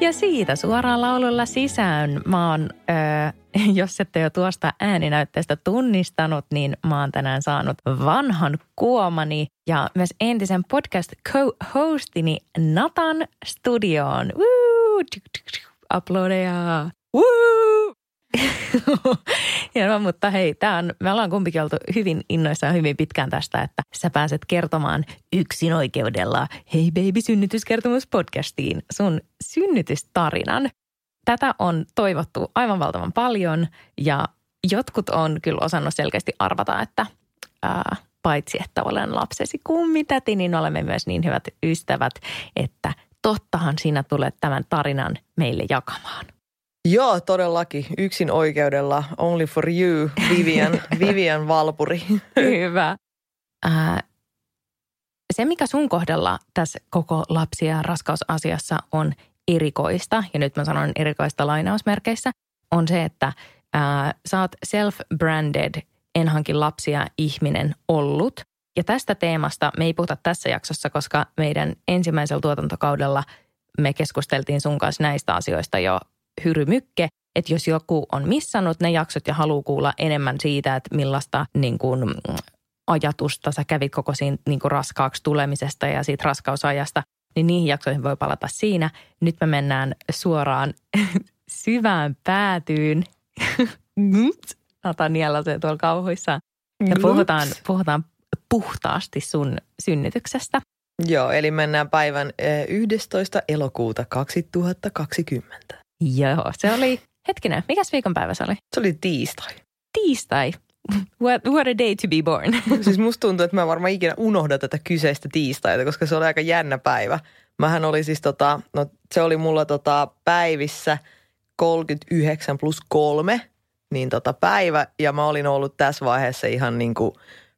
Ja siitä suoraan laululla sisään. Mä oon, öö, jos ette jo tuosta ääninäytteestä tunnistanut, niin mä oon tänään saanut vanhan kuomani ja myös entisen podcast co-hostini Natan studioon. Uploadeja. Hienoa, mutta hei, tää on, me ollaan kumpikin oltu hyvin innoissaan hyvin pitkään tästä, että sä pääset kertomaan yksin oikeudella Hei Baby synnytyskertomus podcastiin sun synnytystarinan. Tätä on toivottu aivan valtavan paljon ja jotkut on kyllä osannut selkeästi arvata, että ää, paitsi että olen lapsesi kummitäti, niin olemme myös niin hyvät ystävät, että tottahan sinä tulet tämän tarinan meille jakamaan. Joo, todellakin. Yksin oikeudella. Only for you, Vivian, Vivian Valpuri. Hyvä. Ää, se, mikä sun kohdalla tässä koko lapsi- ja raskausasiassa on erikoista, ja nyt mä sanon erikoista lainausmerkeissä, on se, että ää, sä oot self-branded, en hankin lapsia ihminen ollut. Ja tästä teemasta me ei puhuta tässä jaksossa, koska meidän ensimmäisellä tuotantokaudella me keskusteltiin sun kanssa näistä asioista jo hyrymykke, että jos joku on missannut ne jaksot ja haluaa kuulla enemmän siitä, että millaista niin kuin, ajatusta sä kävit koko siinä niin kuin raskaaksi tulemisesta ja siitä raskausajasta, niin niihin jaksoihin voi palata siinä. Nyt me mennään suoraan syvään päätyyn. Nataniella se tuolla kauhuissa. Ja puhutaan, puhutaan puhtaasti sun synnytyksestä. Joo, eli mennään päivän 11. elokuuta 2020. Joo, se oli, hetkinen, mikäs viikonpäivä se oli? Se oli tiistai. Tiistai. What, what a day to be born. siis musta tuntuu, että mä varmaan ikinä unohda tätä kyseistä tiistaita, koska se oli aika jännä päivä. Mähän oli siis tota, no se oli mulla tota päivissä 39 plus kolme, niin tota päivä. Ja mä olin ollut tässä vaiheessa ihan niin kuin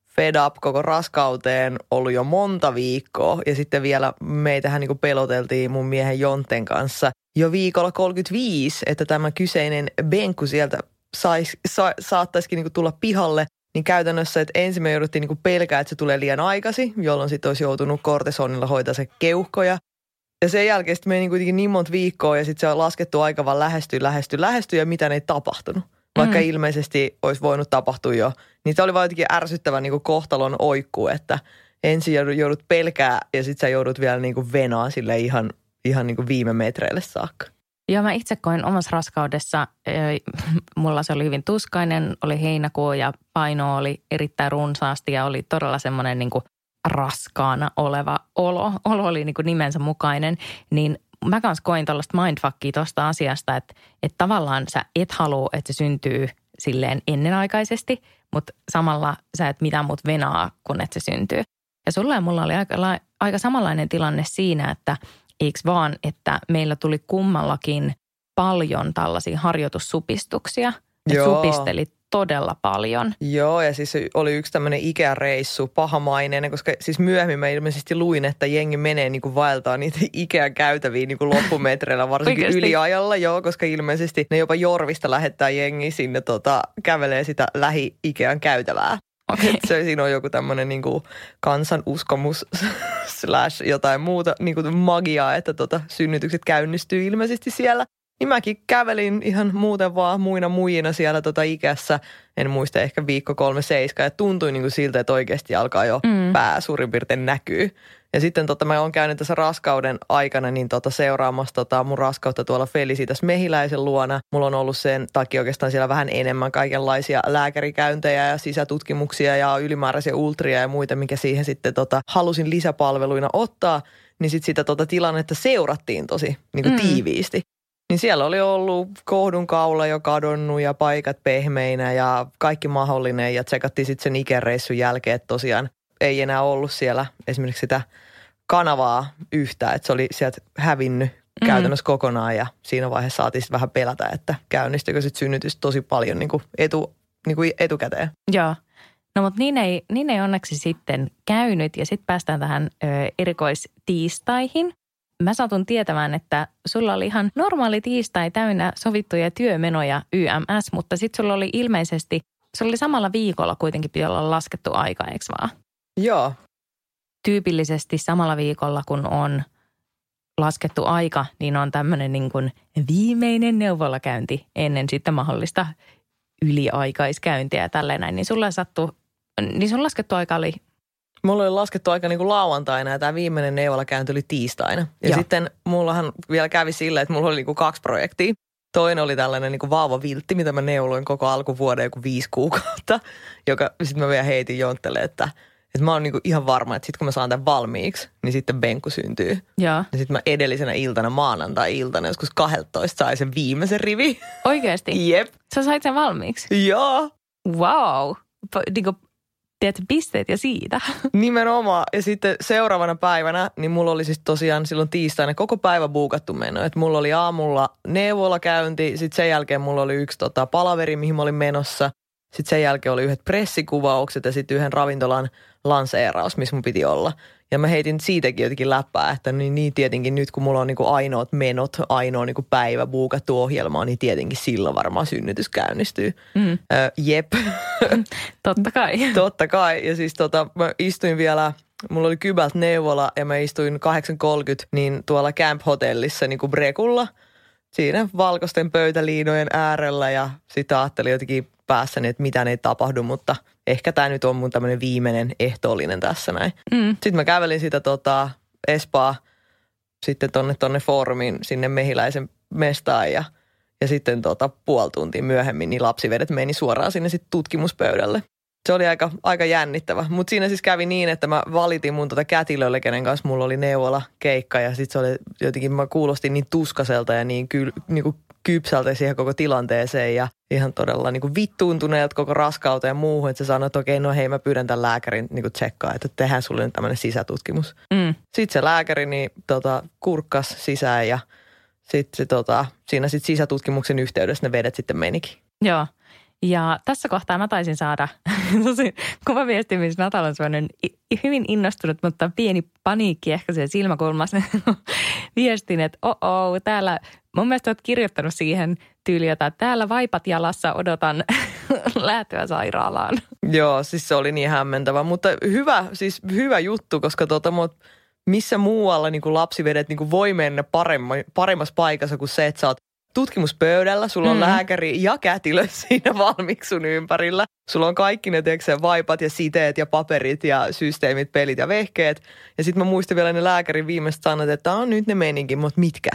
fed up koko raskauteen ollut jo monta viikkoa. Ja sitten vielä meitähän niin kuin peloteltiin mun miehen Jonten kanssa jo viikolla 35, että tämä kyseinen benkku sieltä sais, sa, saattaisikin niin tulla pihalle, niin käytännössä, että ensin me jouduttiin niin pelkää, että se tulee liian aikaisin, jolloin sitten olisi joutunut kortisonilla hoitaa se keuhkoja. Ja sen jälkeen sitten meni niin kuitenkin niin monta viikkoa ja sitten se on laskettu aika vaan lähestyy, lähestyy, lähestyy ja mitä ei tapahtunut. Vaikka mm. ilmeisesti olisi voinut tapahtua jo. Niin se oli vaan jotenkin ärsyttävä niin kohtalon oikku, että ensin joudut pelkää ja sitten sä joudut vielä niin venaa sille ihan ihan niin kuin viime metreille saakka. Joo, mä itse koin omassa raskaudessa, mulla se oli hyvin tuskainen, oli heinäkuu ja paino oli erittäin runsaasti ja oli todella semmoinen niin raskaana oleva olo. Olo oli niin kuin nimensä mukainen, niin mä kanssa koin tällaista mindfuckia tuosta asiasta, että, että tavallaan sä et halua, että se syntyy silleen ennenaikaisesti, mutta samalla sä et mitään muut venaa, kun että se syntyy. Ja sulla ja mulla oli aika, aika samanlainen tilanne siinä, että – Eikö vaan, että meillä tuli kummallakin paljon tällaisia harjoitussupistuksia. Ja supistelit todella paljon. Joo, ja siis oli yksi tämmöinen ikäreissu, pahamainen, koska siis myöhemmin mä ilmeisesti luin, että jengi menee niin kuin vaeltaa niitä Ikea käytäviä niin kuin loppumetreillä, varsinkin yliajalla, joo, koska ilmeisesti ne jopa Jorvista lähettää jengi sinne tota, kävelee sitä lähi-Ikean käytävää. Okay. Se, siinä on joku tämmöinen niin kansanuskomus slash jotain muuta niin kuin magiaa, että tota, synnytykset käynnistyy ilmeisesti siellä. Niin mäkin kävelin ihan muuten vaan muina muina siellä tota ikässä. En muista ehkä viikko kolme seiska ja tuntui niin kuin siltä, että oikeasti alkaa jo mm. pää suurin piirtein näkyy. Ja sitten tota, mä oon käynyt tässä raskauden aikana niin tota, seuraamassa tota, mun raskautta tuolla Felicitas Mehiläisen luona. Mulla on ollut sen takia oikeastaan siellä vähän enemmän kaikenlaisia lääkärikäyntejä ja sisätutkimuksia ja ylimääräisiä ultria ja muita, mikä siihen sitten tota, halusin lisäpalveluina ottaa. Niin sitten sitä tota, tilannetta seurattiin tosi niin kuin mm. tiiviisti. Niin siellä oli ollut kohdun kaula jo kadonnut ja paikat pehmeinä ja kaikki mahdollinen. Ja tsekattiin sitten sen ikäreissun jälkeen, että tosiaan ei enää ollut siellä esimerkiksi sitä kanavaa yhtään, että se oli sieltä hävinnyt mm. käytännössä kokonaan ja siinä vaiheessa saatiin sitten vähän pelätä, että käynnistyykö sitten synnytys tosi paljon niin kuin etu, niin kuin etukäteen. Joo. No mutta niin ei, niin ei onneksi sitten käynyt ja sitten päästään tähän ö, erikoistiistaihin. Mä satun tietämään, että sulla oli ihan normaali tiistai täynnä sovittuja työmenoja YMS, mutta sitten sulla oli ilmeisesti, se oli samalla viikolla kuitenkin piti olla laskettu aika, eikö vaan? Joo. Tyypillisesti samalla viikolla, kun on laskettu aika, niin on tämmöinen niin kuin viimeinen neuvolakäynti ennen sitten mahdollista yliaikaiskäyntiä ja tälleen näin. Niin sulla sattu, niin sun laskettu aika oli Mulla oli laskettu aika niin kuin lauantaina ja tämä viimeinen neuvolakäynti oli tiistaina. Ja Joo. sitten mullahan vielä kävi sillä, että mulla oli niin kuin kaksi projektia. Toinen oli tällainen niin vauvaviltti, mitä mä neuloin koko alkuvuoden joku viisi kuukautta, joka sitten mä vielä heitin Jonttele, että, että mä oon niin ihan varma, että sitten kun mä saan tämän valmiiksi, niin sitten Benku syntyy. Ja, Ja sitten mä edellisenä iltana, maanantai-iltana, joskus 12 sai sen viimeisen rivi. Oikeasti? Jep. Sä sait sen valmiiksi? Joo. Wow. Niin kuin, teet pisteet ja siitä. Nimenomaan. Ja sitten seuraavana päivänä, niin mulla oli siis tosiaan silloin tiistaina koko päivä buukattu meno. Että mulla oli aamulla neuvolakäynti, sitten sen jälkeen mulla oli yksi tota, palaveri, mihin mä olin menossa. Sitten sen jälkeen oli yhdet pressikuvaukset ja sitten yhden ravintolan lanseeraus, missä mun piti olla. Ja mä heitin siitäkin jotenkin läppää, että niin, niin tietenkin nyt kun mulla on niin kuin ainoat menot, ainoa niin kuin päivä buukattu ohjelmaa, niin tietenkin silloin varmaan synnytys käynnistyy. Mm. Ö, jep. Totta kai. Totta kai. Ja siis tota, mä istuin vielä, mulla oli kybält neuvola ja mä istuin 8.30 niin tuolla Camp-hotellissa niin kuin Brekulla. Siinä valkoisten pöytäliinojen äärellä ja sitten ajattelin jotenkin päässäni, että mitään ei tapahdu, mutta ehkä tämä nyt on mun tämmöinen viimeinen ehtoollinen tässä näin. Mm. Sitten mä kävelin sitä tota Espaa sitten tonne, tonne foorumiin sinne mehiläisen mestaan ja, ja sitten tota puoli tuntia myöhemmin niin lapsivedet meni suoraan sinne sitten tutkimuspöydälle. Se oli aika, aika jännittävä, mutta siinä siis kävi niin, että mä valitin mun tota kätilölle, kenen kanssa mulla oli neuvola keikka ja sitten se oli jotenkin, mä kuulostin niin tuskaselta ja niin, kyl, niin kuin kypsältä siihen koko tilanteeseen ja ihan todella niin kuin vittuuntuneelta koko raskauteen ja muuhun, että se sanoi, että okei, no hei mä pyydän tämän lääkärin niin kuin tsekkaa, että tehdään sulle nyt tämmöinen sisätutkimus. Mm. Sitten se lääkäri niin, tota, kurkkas sisään ja sitten se, tota, siinä sit sisätutkimuksen yhteydessä ne vedet sitten menikin. Joo. Ja tässä kohtaa mä taisin saada tosi kuva viesti, missä Natal on sellainen hyvin innostunut, mutta pieni paniikki ehkä siellä silmäkulmassa. Viestin, että oh täällä, mun mielestä olet kirjoittanut siihen tyyliin, että täällä vaipat jalassa odotan lähtöä sairaalaan. Joo, siis se oli niin hämmentävä, mutta hyvä, siis hyvä juttu, koska tota, mut, missä muualla niin kuin lapsivedet niin kuin voi mennä paremma, paremmassa paikassa kuin se, että sä oot tutkimuspöydällä, sulla on mm. lääkäri ja kätilö siinä valmiiksi sun ympärillä. Sulla on kaikki ne tekseen vaipat ja siteet ja paperit ja systeemit, pelit ja vehkeet. Ja sitten mä muistin vielä ne lääkärin viimeiset sanat, että on nyt ne meninkin, mutta mitkä?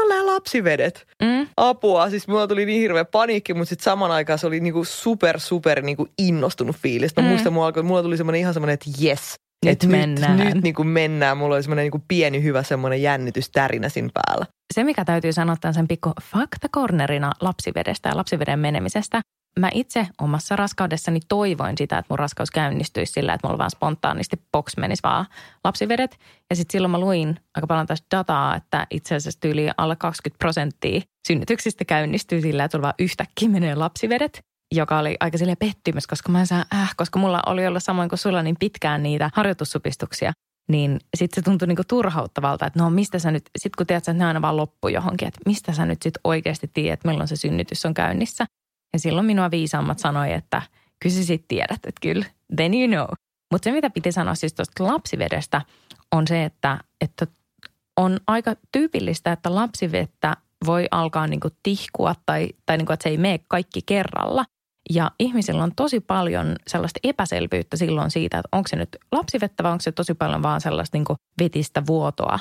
No nämä lapsivedet. Mm. Apua, siis mulla tuli niin hirveä paniikki, mutta sitten saman aikaan se oli niinku super, super niinku innostunut fiilis. Mä Mm. muistan, mulla, alkoi, mulla tuli semmoinen ihan semmoinen, että yes, Nyt että mennään. Nyt, nyt niin kuin mennään. Mulla oli semmoinen niin pieni hyvä semmoinen jännitystärinä siinä päällä. Se, mikä täytyy sanoa tämän sen pikku faktakornerina lapsivedestä ja lapsiveden menemisestä. Mä itse omassa raskaudessani toivoin sitä, että mun raskaus käynnistyisi sillä, että mulla vaan spontaanisti box menisi vaan lapsivedet. Ja sitten silloin mä luin aika paljon tästä dataa, että itse asiassa yli alle 20 prosenttia synnytyksistä käynnistyy sillä, että sulla vaan yhtäkkiä menee lapsivedet joka oli aika sille pettymys, koska mä sanoin, äh, koska mulla oli ollut samoin kuin sulla niin pitkään niitä harjoitussupistuksia, niin sitten se tuntui niinku turhauttavalta, että no mistä sä nyt, sit kun tiedät, että ne aina vaan loppu johonkin, että mistä sä nyt sitten oikeasti tiedät, milloin se synnytys on käynnissä. Ja silloin minua viisaammat sanoi, että kyllä sä sit tiedät, että kyllä, then you know. Mutta se, mitä piti sanoa siis tuosta lapsivedestä, on se, että, että on aika tyypillistä, että lapsivettä voi alkaa niinku tihkua tai, tai niinku, että se ei mene kaikki kerralla. Ja ihmisillä on tosi paljon sellaista epäselvyyttä silloin siitä, että onko se nyt lapsivettä vai onko se tosi paljon vaan sellaista niinku vetistä vuotoa,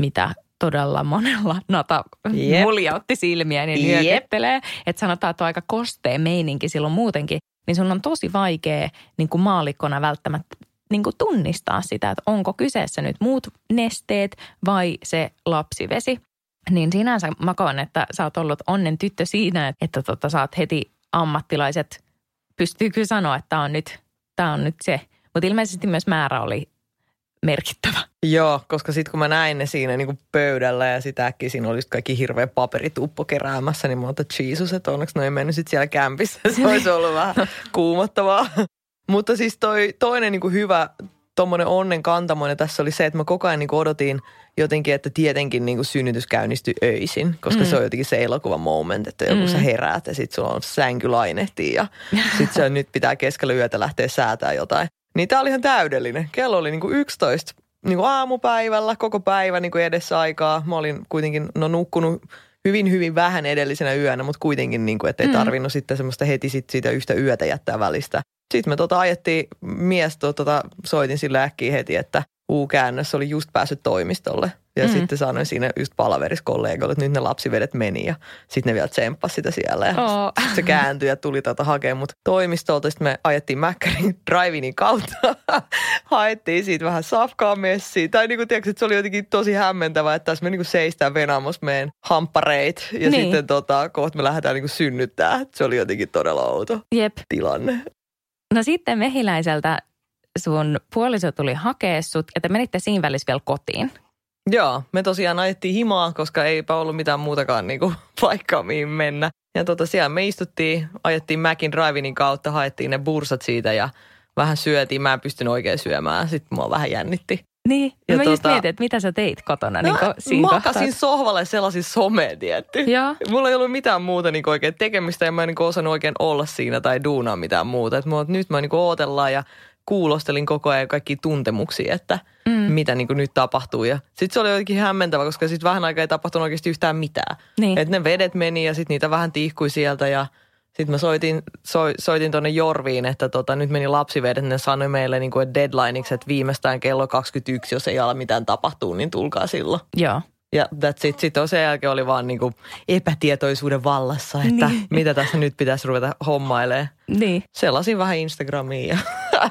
mitä todella monella nata Jep. muljautti silmiä niin nyökyttelee. Että sanotaan, että on aika kostea meininki silloin muutenkin. Niin sun on tosi vaikea niin kuin maalikkona välttämättä niin kuin tunnistaa sitä, että onko kyseessä nyt muut nesteet vai se lapsivesi. Niin sinänsä mä koen, että sä oot ollut onnen tyttö siinä, että tota, sä oot heti ammattilaiset, pystyy kyllä sanoa, että tämä on nyt, tää on nyt se Mutta ilmeisesti myös määrä oli merkittävä. Joo, koska sitten kun mä näin ne siinä niin kuin pöydällä ja sitä äkkiä siinä oli kaikki hirveä paperituppo keräämässä, niin mä oon, että Jesus, että onneksi ne ei mennyt sitten siellä kämpissä. Se olisi ollut vähän kuumottavaa. Mutta siis toi toinen niin kuin hyvä tuommoinen onnen kantamoinen tässä oli se, että mä koko ajan niin odotin jotenkin, että tietenkin niin kuin synnytys käynnistyi öisin, koska mm. se on jotenkin se elokuva moment, että joku mm. sä heräät ja sitten sulla on sänky lainehtii ja sitten se nyt pitää keskellä yötä lähteä säätää jotain. Niin tää oli ihan täydellinen. Kello oli niin kuin 11 niin kuin aamupäivällä, koko päivä niin kuin edessä aikaa. Mä olin kuitenkin no, nukkunut hyvin, hyvin vähän edellisenä yönä, mutta kuitenkin, niin kuin, että ei mm. tarvinnut mm. sitten semmoista heti sit siitä yhtä yötä jättää välistä. Sitten me tota ajettiin, mies tota, soitin sille äkkiä heti, että U-käännös oli just päässyt toimistolle. Ja mm. sitten sanoin siinä just palaveriskollegoille, että nyt ne lapsivedet meni ja sitten ne vielä tsemppasi sitä siellä. Ja oh. se kääntyi ja tuli tätä hakemaan mut toimistolta. Sitten me ajettiin Mäkkärin drivinin kautta. Haettiin siitä vähän safkaa messiin. Tai niin kuin tiedätkö, että se oli jotenkin tosi hämmentävää, että tässä me niin seistään venamos meidän hamppareit. Ja niin. sitten tota, kohta me lähdetään niin synnyttää. Se oli jotenkin todella outo Jep. tilanne. No sitten Mehiläiseltä sun puoliso tuli hakea sut, että menitte siinä välissä vielä kotiin. Joo, me tosiaan ajettiin himaa, koska eipä ollut mitään muutakaan niinku paikkaa mihin mennä. Ja tota, siellä me istuttiin, ajettiin Macin Drivinin kautta, haettiin ne bursat siitä ja vähän syötiin. Mä en pystynyt oikein syömään, sitten mua vähän jännitti. Niin, ja mä tota, just mietin, että mitä sä teit kotona no, niin siinä Makasin kohtaa. sohvalle sellaisin someen, tietty. Joo. Mulla ei ollut mitään muuta niin oikein tekemistä ja mä en niin osannut oikein olla siinä tai duunaa mitään muuta. Et mä, nyt mä niin ootellaan ja kuulostelin koko ajan kaikki tuntemuksia, että mm. mitä niin nyt tapahtuu. Ja sitten se oli jotenkin hämmentävä, koska sitten vähän aikaa ei tapahtunut oikeasti yhtään mitään. Niin. Että ne vedet meni ja sitten niitä vähän tiihkui sieltä ja sitten mä soitin, so, soitin tuonne Jorviin, että tota, nyt meni lapsivedet, ne sanoi meille niin kuin deadlineiksi, että viimeistään kello 21, jos ei ala mitään tapahtuu, niin tulkaa silloin. Joo. Ja that's it. Sitten sen jälkeen oli vaan niin kuin epätietoisuuden vallassa, että niin. mitä tässä nyt pitäisi ruveta hommailemaan. Niin. Selasin vähän Instagramiin ja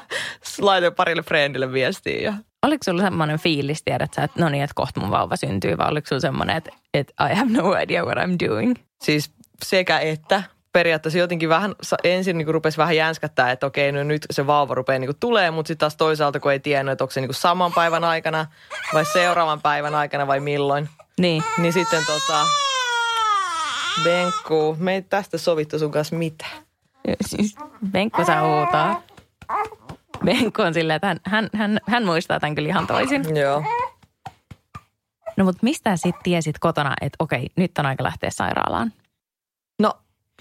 laitoin parille friendille viestiä. Ja... Oliko sulla semmoinen fiilis, tiedät sä, että no niin, että kohta mun vauva syntyy, vai oliko sulla semmoinen, että, että I have no idea what I'm doing? Siis sekä että periaatteessa jotenkin vähän, ensin niin rupesi vähän jänskättää, että okei, no nyt se vauva rupeaa niin tulee, mutta sitten taas toisaalta, kun ei tiennyt, että onko se niin saman päivän aikana vai seuraavan päivän aikana vai milloin. Niin. Niin sitten tota, Benkku, me ei tästä sovittu sun kanssa mitään. Siis Benkku saa huutaa. Benkku on silleen, että hän, hän, hän, hän muistaa tämän kyllä ihan toisin. Joo. No mutta mistä sitten tiesit kotona, että okei, nyt on aika lähteä sairaalaan?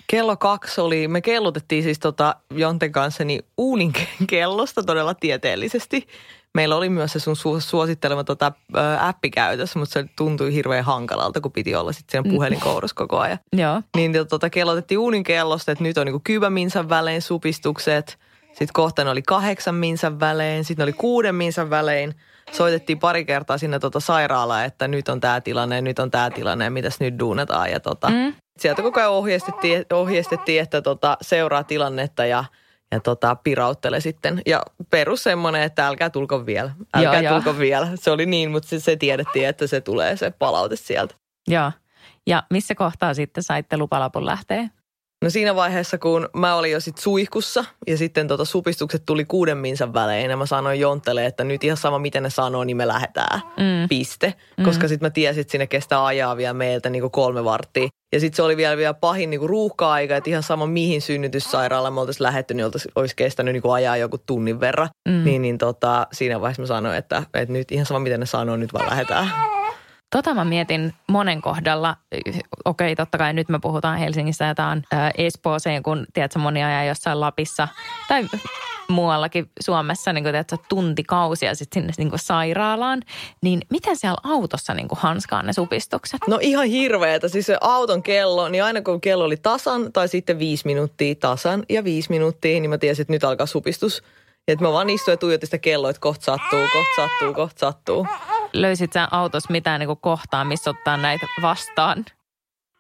Kello kaksi oli, me kellotettiin siis tota Jonten kanssa niin uunin kellosta todella tieteellisesti. Meillä oli myös se sun suosittelema tota, ä, appi käytössä, mutta se tuntui hirveän hankalalta, kun piti olla sitten siinä puhelinkourassa koko ajan. Joo. Niin tota, kellotettiin uunin kellosta, että nyt on niinku kymmenen minsan välein supistukset. Sitten kohta ne oli kahdeksan minsan välein, sitten ne oli kuuden minsan välein. Soitettiin pari kertaa sinne tota sairaalaan, että nyt on tämä tilanne, nyt on tämä tilanne, mitäs nyt duunetaan. Ja tota, mm. Sieltä koko ajan ohjeistettiin, ohjeistettiin että tota, seuraa tilannetta ja, ja tota, pirauttele sitten. Ja perus semmoinen, että älkää tulko vielä, älkää joo, tulko joo. vielä. Se oli niin, mutta se, se tiedettiin, että se tulee se palaute sieltä. Joo. Ja missä kohtaa sitten saitte lupalapun lähteä? No siinä vaiheessa, kun mä olin jo sit suihkussa ja sitten tota supistukset tuli kuuden minsan välein ja mä sanoin Jonttele, että nyt ihan sama miten ne sanoo, niin me lähdetään. Mm. Piste. Mm. Koska sitten mä tiesin, että sinne kestää ajaa vielä meiltä niinku kolme varttia. Ja sitten se oli vielä, vielä pahin niinku ruuhka-aika, että ihan sama mihin synnytyssairaalaan me oltaisiin lähetty, niin oltaisi, olisi kestänyt niinku ajaa joku tunnin verran. Mm. Niin, niin tota, siinä vaiheessa mä sanoin, että, että nyt ihan sama miten ne sanoo, nyt vaan lähdetään. Tota mä mietin monen kohdalla, okei totta kai nyt me puhutaan Helsingissä ja tämä on Espooseen, kun tiedätkö moni ajan jossain Lapissa tai muuallakin Suomessa niin kuin, tiedätkö, tuntikausia sitten sinne niin kuin sairaalaan, niin miten siellä autossa niin kuin hanskaa ne supistukset? No ihan hirveetä. Siis se auton kello, niin aina kun kello oli tasan tai sitten viisi minuuttia tasan ja viisi minuuttia, niin mä tiesin, että nyt alkaa supistus. Ja että mä vaan istuin ja tuijotin sitä kelloa, että kohta sattuu, kohta sattuu, kohta sattuu löysit sä autossa mitään niin kohtaa, missä ottaa näitä vastaan?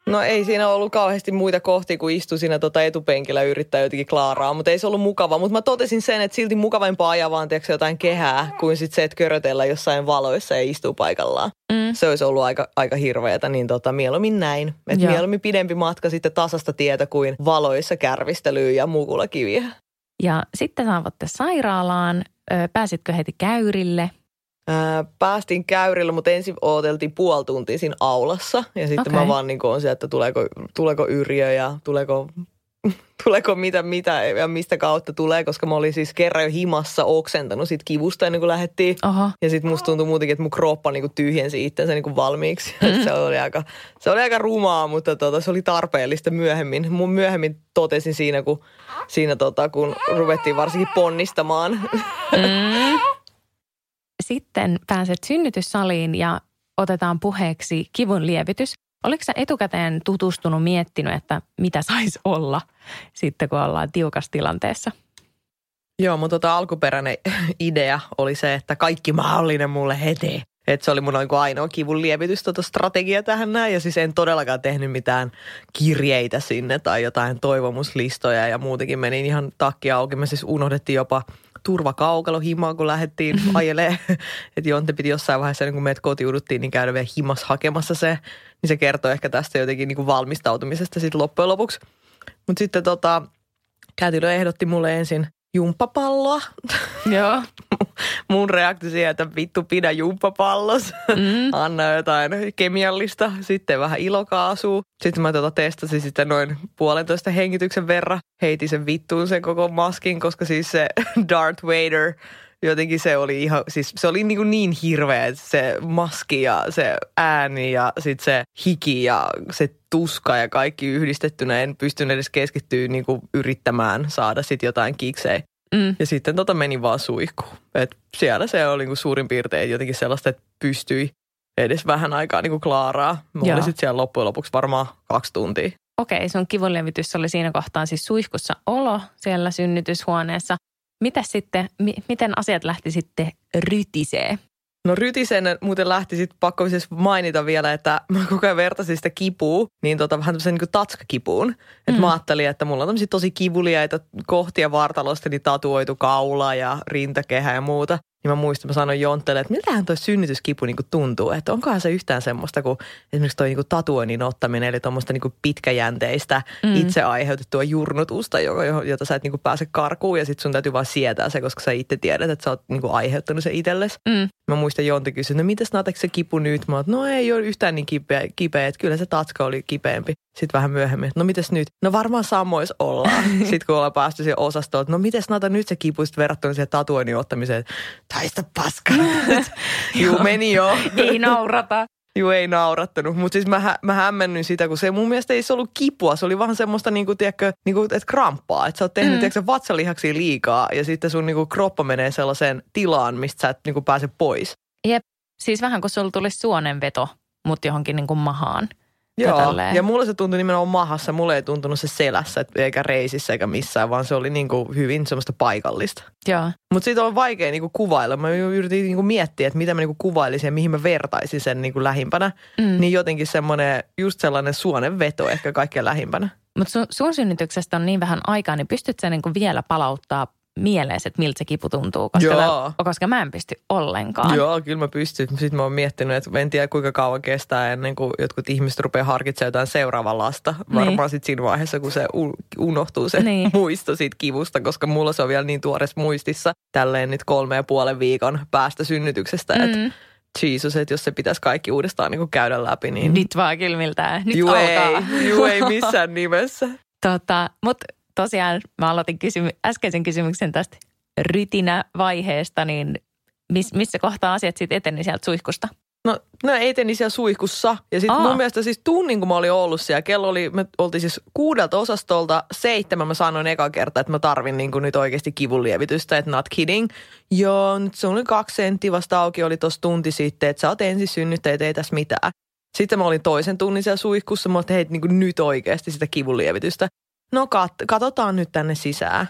No ei siinä ollut kauheasti muita kohtia, kun istui siinä tota etupenkillä yrittää jotenkin klaaraa, mutta ei se ollut mukava. Mutta mä totesin sen, että silti mukavampaa ajaa vaan tiedätkö, jotain kehää, kuin sit se, että körötellä jossain valoissa ja istuu paikallaan. Mm. Se olisi ollut aika, aika hirveätä, niin tota, mieluummin näin. Että mieluummin pidempi matka sitten tasasta tietä kuin valoissa kärvistelyä ja mukulakiviä. Ja sitten saavutte sairaalaan. Pääsitkö heti käyrille? Ää, päästiin käyrillä, mutta ensin odoteltiin puoli tuntia siinä aulassa. Ja sitten okay. mä vaan niin on se, että tuleeko, tuleeko Yrjö ja tuleeko tuleeko mitä, mitä ja mistä kautta tulee, koska mä olin siis kerran jo himassa oksentanut sit kivusta ennen kuin lähdettiin. Aha. Ja sitten musta tuntui muutenkin, että mun kroppa niinku tyhjensi itsensä niinku valmiiksi. Mm-hmm. se, oli aika, se oli aika rumaa, mutta tota, se oli tarpeellista myöhemmin. Mun myöhemmin totesin siinä, kun, siinä tota, kun ruvettiin varsinkin ponnistamaan. Mm. Sitten pääset synnytyssaliin ja otetaan puheeksi kivun lievitys. Oliko sä etukäteen tutustunut, miettinyt, että mitä saisi olla sitten, kun ollaan tiukassa tilanteessa? Joo, mun tota alkuperäinen idea oli se, että kaikki mahdollinen mulle heti. Että se oli mun niin ainoa kivun lievitys tota strategia tähän näin. Ja siis en todellakaan tehnyt mitään kirjeitä sinne tai jotain toivomuslistoja ja muutenkin menin ihan takki auki. Me siis unohdettiin jopa turvakaukalo himaan, kun lähdettiin ajelee. että Jonte piti jossain vaiheessa, niin kun meidät kotiuduttiin, niin käydä vielä himas hakemassa se. Niin se kertoo ehkä tästä jotenkin niin kuin valmistautumisesta sitten loppujen lopuksi. Mutta sitten tota, Kätilö ehdotti mulle ensin jumppapalloa. Joo. Mun reaktio siihen, että vittu pidä jumppapallos. Mm. Anna jotain kemiallista, sitten vähän ilokaasua. Sitten mä tota testasin sitten noin puolentoista hengityksen verran. Heitin sen vittuun sen koko maskin, koska siis se Darth Vader – jotenkin se oli ihan, siis se oli niin, kuin niin hirveä, että se maski ja se ääni ja sitten se hiki ja se tuska ja kaikki yhdistettynä. En pystynyt edes keskittyä niin kuin yrittämään saada sitten jotain kiksejä. Mm. Ja sitten tota meni vaan suihku. Et siellä se oli niin suurin piirtein jotenkin sellaista, että pystyi edes vähän aikaa niin kuin klaaraa. Mä olin sitten siellä loppujen lopuksi varmaan kaksi tuntia. Okei, sun kivunlevitys oli siinä kohtaa siis suihkussa olo siellä synnytyshuoneessa. Mitä sitten, mi- miten asiat lähti sitten rytisee? No rytisen muuten lähti sitten pakko siis mainita vielä, että mä koko ajan vertasin sitä kipua, niin tota, vähän tämmöisen niin tatskakipuun. Että mm. mä ajattelin, että mulla on tämmöisiä tosi kivuliaita kohtia vartalosta, niin tatuoitu kaula ja rintakehä ja muuta. Niin mä muistan, mä sanoin Jonttele, että miltähän toi synnytyskipu niinku tuntuu, että onkohan se yhtään semmoista kuin esimerkiksi toi niinku tatuoinnin ottaminen, eli tuommoista niinku pitkäjänteistä mm. itse aiheutettua jurnutusta, jota sä et niinku pääse karkuun ja sit sun täytyy vaan sietää se, koska sä itse tiedät, että sä oot niinku aiheuttanut se itsellesi. Mm. Mä muistan Jontti kysyi, no mitäs Natek se kipu nyt? Mä oon, no ei ole yhtään niin kipeä, kipeä, että kyllä se tatska oli kipeämpi. Sitten vähän myöhemmin, no mites nyt? No varmaan samois ollaan. Sitten kun ollaan päästy siihen osastoon, että no mites Nata nyt se kipu verrattuna siihen tatuoinnin ottamiseen. Taista paska. Juu, meni jo. ei naurata. Juu, ei naurattanut. Mutta siis mä, mä hämmennyin sitä, kun se mun mielestä ei se ollut kipua. Se oli vaan semmoista, niinku, tiedätkö, niinku, että kramppaa. Että sä oot tehnyt mm. tiedätkö, vatsalihaksia liikaa ja sitten sun niinku, kroppa menee sellaiseen tilaan, mistä sä et niinku, pääse pois. Jep. Siis vähän kuin sulla tulisi suonenveto, mutta johonkin niinku mahaan. Joo, ja, ja mulle se tuntui nimenomaan mahassa. Mulle ei tuntunut se selässä, eikä reisissä eikä missään, vaan se oli niin kuin hyvin semmoista paikallista. Joo. Mutta siitä on vaikea niin kuin kuvailla. Mä yritin niin kuin miettiä, että mitä mä niin kuin kuvailisin ja mihin mä vertaisin sen niin kuin lähimpänä. Mm. Niin jotenkin semmoinen, just sellainen suonen veto ehkä kaikkein lähimpänä. Mutta sun, sun synnytyksestä on niin vähän aikaa, niin pystyt sä niin kuin vielä palauttaa mieleen, että miltä se kipu tuntuu, koska, Joo. Mä, koska mä en pysty ollenkaan. Joo, kyllä mä pystyn. Sitten mä oon miettinyt, että en tiedä kuinka kauan kestää ennen kuin jotkut ihmiset rupeaa harkitsemaan jotain seuraavaa lasta. Niin. Varmaan sitten siinä vaiheessa, kun se unohtuu se niin. muisto siitä kivusta, koska mulla se on vielä niin tuores muistissa tälleen nyt kolme ja puolen viikon päästä synnytyksestä, mm. että Jesus, että jos se pitäisi kaikki uudestaan niin käydä läpi, niin... Nyt vaan kylmiltää. Nyt juu ei, juu ei missään nimessä. Tota, mutta tosiaan mä aloitin kysymy- äskeisen kysymyksen tästä rytinävaiheesta, niin miss, missä kohtaa asiat sitten eteni sieltä suihkusta? No, no eteni siellä suihkussa. Ja sitten mun mielestä siis tunnin, kun mä olin ollut siellä, kello oli, me oltiin siis kuudelta osastolta seitsemän, mä sanoin eka kerta, että mä tarvin niin nyt oikeasti kivunlievitystä, että not kidding. Joo, nyt se oli kaksi senttiä vasta auki, oli tossa tunti sitten, että sä oot ensin synnyttäjät, ei tässä mitään. Sitten mä olin toisen tunnin siellä suihkussa, mä että hei, niin nyt oikeasti sitä kivunlievitystä no kat- katsotaan nyt tänne sisään.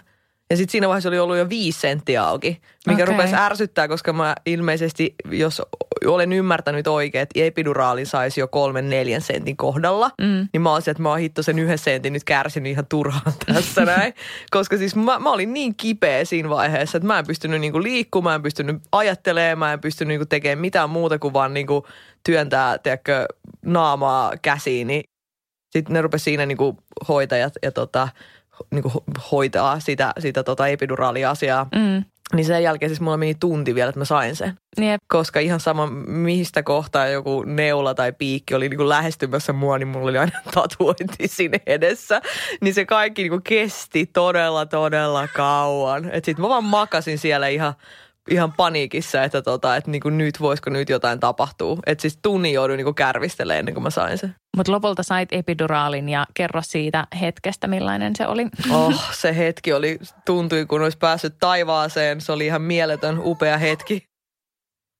Ja sitten siinä vaiheessa oli ollut jo viisi senttiä auki, mikä okay. rupesi ärsyttää, koska mä ilmeisesti, jos olen ymmärtänyt oikein, että epiduraalin saisi jo kolmen neljän sentin kohdalla, mm. niin mä olisin, että mä oon hitto sen yhden sentin nyt kärsinyt ihan turhaan tässä näin. Koska siis mä, mä olin niin kipeä siinä vaiheessa, että mä en pystynyt niinku liikkumaan, mä en pystynyt ajattelemaan, mä en pystynyt niinku tekemään mitään muuta kuin vaan niinku työntää, tiedätkö, naamaa käsiini sitten ne rupesi siinä niinku hoitajat ja tota, niin kuin hoitaa sitä, sitä tota epiduraaliasiaa. Mm. Niin sen jälkeen siis mulla meni tunti vielä, että mä sain sen. Jep. Koska ihan sama, mistä kohtaa joku neula tai piikki oli niin kuin lähestymässä mua, niin mulla oli aina tatuointi siinä edessä. Niin se kaikki niin kuin kesti todella, todella kauan. Että sit mä vaan makasin siellä ihan ihan paniikissa, että, tota, että niinku nyt voisiko nyt jotain tapahtua. Että siis tunnin jouduin niinku kärvistelemään ennen kuin mä sain sen. Mutta lopulta sait epiduraalin ja kerro siitä hetkestä, millainen se oli. Oh, se hetki oli, tuntui kun olisi päässyt taivaaseen. Se oli ihan mieletön, upea hetki.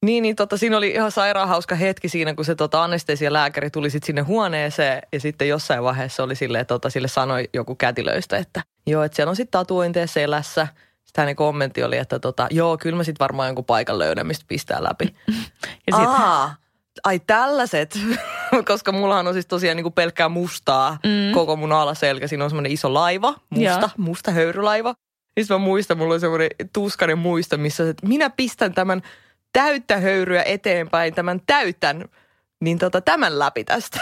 Niin, niin tota, siinä oli ihan sairaan hauska hetki siinä, kun se tota, anestesialääkäri tuli sitten sinne huoneeseen ja sitten jossain vaiheessa oli sille, tota, sille sanoi joku kätilöistä, että joo, että siellä on sitten tatuointeja selässä – sitten hänen kommentti oli, että tota, joo, kyllä mä sitten varmaan jonkun paikan löydän, mistä pistää läpi. ja sit... Aa, ai tällaiset, koska mullahan on siis tosiaan niin kuin pelkkää mustaa mm. koko mun alaselkä. Siinä on semmoinen iso laiva, musta, ja. musta höyrylaiva. Sitten mä muistan, mulla on semmoinen tuskainen muista, missä että minä pistän tämän täyttä höyryä eteenpäin, tämän täytän niin tota, tämän läpi tästä.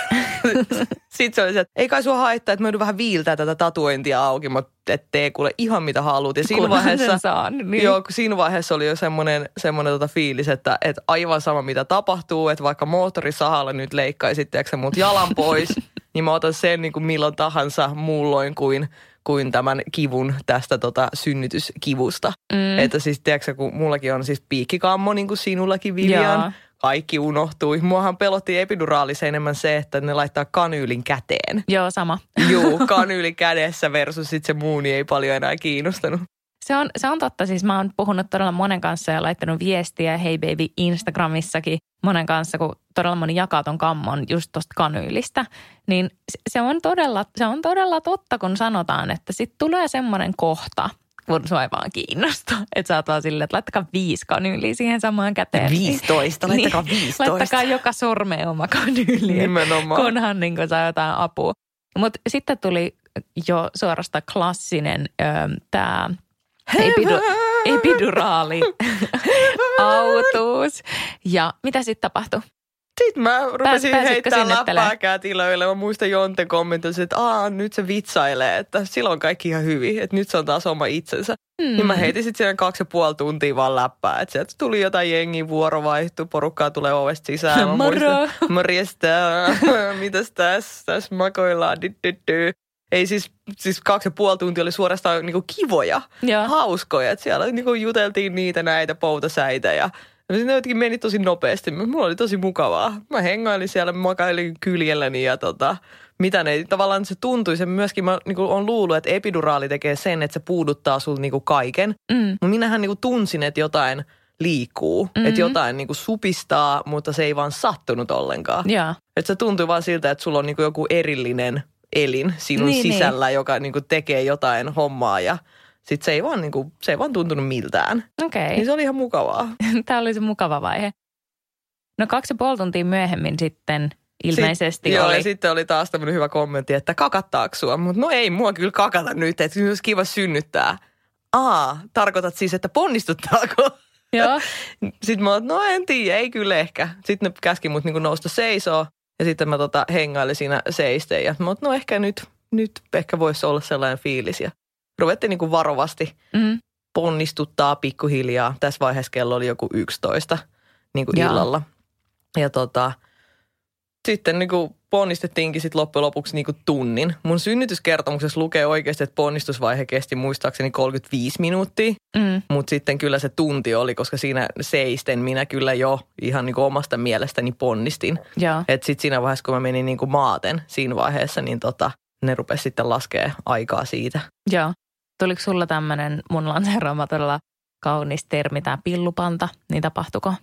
Sitten se oli se, että ei kai sua haittaa, että mä vähän viiltää tätä tatuointia auki, mutta et tee kuule ihan mitä haluat. Ja siinä vaiheessa, saan, niin. joo, siinä vaiheessa oli jo semmoinen, semmoinen tota fiilis, että, että aivan sama mitä tapahtuu, että vaikka moottorisahalla nyt leikkaisit tiedätkö, mut jalan pois, niin mä otan sen niin kuin milloin tahansa muulloin kuin kuin tämän kivun tästä tota synnytyskivusta. Mm. Että siis tiedätkö, kun mullakin on siis piikkikammo niin kuin sinullakin Vivian, kaikki unohtui. Muahan pelotti epiduraalissa enemmän se, että ne laittaa kanyylin käteen. Joo, sama. Joo, kanyyli kädessä versus sitten se muu, niin ei paljon enää kiinnostanut. Se on, se on totta. Siis mä oon puhunut todella monen kanssa ja laittanut viestiä Hei Baby Instagramissakin monen kanssa, kun todella moni jakaa ton kammon just tosta kanyylistä. Niin se on todella, se on todella totta, kun sanotaan, että sitten tulee semmoinen kohta – kun sua ei vaan kiinnosta. Että sä oot vaan silleen, että laittakaa viisi kanyyliä siihen samaan käteen. 15, niin, laittakaa 15. Laittakaa joka sormeen oma kanyyli. Nimenomaan. Kunhan niin kun saa jotain apua. Mutta sitten tuli jo suorasta klassinen tämä epidu, epiduraali autuus. Ja mitä sitten tapahtui? Sitten mä rupesin heittämään läppää kätilöille. Mä muistan Jonte kommentoisi, että Aa, nyt se vitsailee, että silloin kaikki ihan hyvin. Että nyt se on taas oma itsensä. Mm. Niin mä heitin sitten siellä kaksi ja puoli tuntia vaan läppää. Että sieltä tuli jotain jengi vuorovaihtu, porukkaa tulee ovesta sisään. Mä Moro! Morjesta, mitäs tässä? Tässä makoillaan. Ei siis, siis kaksi ja puoli tuntia oli suorastaan niinku kivoja, ja. hauskoja. Että siellä niinku juteltiin niitä näitä poutasäitä ja Sinne jotenkin meni tosi nopeasti. Mulla oli tosi mukavaa. Mä hengailin siellä, makailin kyljelläni ja tota, mitä ne tavallaan se tuntui. Se myöskin mä niin on luullut, että epiduraali tekee sen, että se puuduttaa sul niin kaiken. Mm. Minähän niin tunsin, että jotain liikkuu. Mm-hmm. Että jotain niin supistaa, mutta se ei vaan sattunut ollenkaan. Yeah. Että se tuntui vaan siltä, että sulla on niin joku erillinen elin sinun niin, niin. sisällä, niin. joka niin tekee jotain hommaa ja – sitten se ei vaan, niin kuin, se ei vaan tuntunut miltään. Okei. Okay. Niin se oli ihan mukavaa. Tämä oli se mukava vaihe. No kaksi ja puoli tuntia myöhemmin sitten ilmeisesti Sit, oli. Joo, ja sitten oli taas tämmöinen hyvä kommentti, että kakattaako sua? Mutta no ei mua kyllä kakata nyt, että olisi kiva synnyttää. Aa, tarkoitat siis, että ponnistuttaako? Joo. sitten mä oon, no en tiedä, ei kyllä ehkä. Sitten ne käski mut niinku nousta seisoo ja sitten mä tota hengailin siinä seisteen ja mä oon, no ehkä nyt, nyt ehkä voisi olla sellainen fiilis. Ja ruvettiin niin kuin varovasti mm. ponnistuttaa pikkuhiljaa. Tässä vaiheessa kello oli joku 11 niin kuin illalla. Ja tota, sitten niin kuin ponnistettiinkin sit loppujen lopuksi niin kuin tunnin. Mun synnytyskertomuksessa lukee oikeasti, että ponnistusvaihe kesti muistaakseni 35 minuuttia. Mm. Mutta sitten kyllä se tunti oli, koska siinä seisten minä kyllä jo ihan niin kuin omasta mielestäni ponnistin. Että sitten siinä vaiheessa, kun mä menin niin kuin maaten siinä vaiheessa, niin tota, ne rupesi sitten laskea aikaa siitä. Joo. Tuliko sulla tämmöinen mun lanseeraama todella kaunis termi, tämä pillupanta, niin tapahtuko?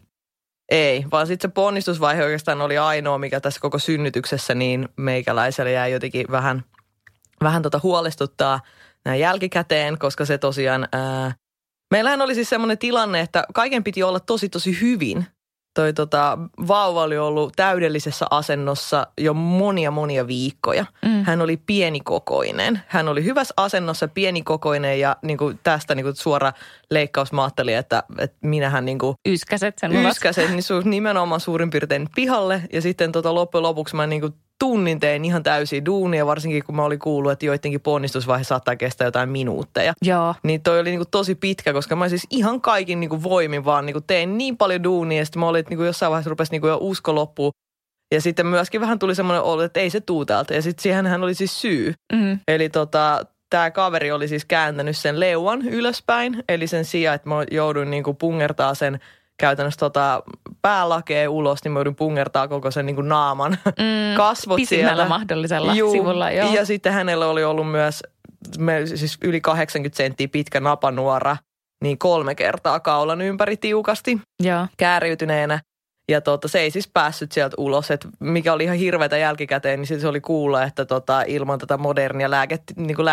Ei, vaan sitten se ponnistusvaihe oikeastaan oli ainoa, mikä tässä koko synnytyksessä niin meikäläiselle jäi jotenkin vähän, vähän tota huolestuttaa näin jälkikäteen, koska se tosiaan, ää, meillähän oli siis semmoinen tilanne, että kaiken piti olla tosi tosi hyvin – toi tota, vauva oli ollut täydellisessä asennossa jo monia monia viikkoja. Mm. Hän oli pienikokoinen. Hän oli hyvässä asennossa, pienikokoinen ja niin kuin tästä niin kuin suora leikkaus mä ajattelin, että, että minähän niin kuin yskäset sen Yskäset, niin su, nimenomaan suurin piirtein pihalle. Ja sitten tota, loppujen lopuksi mä niin kuin tunnin tein ihan täysin duunia, varsinkin kun mä olin kuullut, että joidenkin ponnistusvaihe saattaa kestää jotain minuutteja. Joo. Niin toi oli niinku tosi pitkä, koska mä siis ihan kaikin niinku voimin vaan niinku tein niin paljon duunia, sitten mä olin, että niinku jossain vaiheessa rupesi niinku jo usko loppuun. Ja sitten myöskin vähän tuli semmoinen olo, että ei se tuu täältä. Ja sitten siihen hän oli siis syy. Mm. Eli tota, tämä kaveri oli siis kääntänyt sen leuan ylöspäin. Eli sen sijaan, että mä jouduin niinku pungertaa sen käytännössä tota päälakea ulos, niin mä joudun pungertaa koko sen niinku naaman Mm. kasvot Pisimmällä siellä. mahdollisella Juu. sivulla, joo. Ja sitten hänellä oli ollut myös me, siis yli 80 senttiä pitkä napanuora, niin kolme kertaa kaulan ympäri tiukasti Joo. kääriytyneenä. Ja tota, se ei siis päässyt sieltä ulos, että mikä oli ihan hirveätä jälkikäteen, niin sit se oli kuulla, että tota, ilman tätä modernia lääke, niin kuin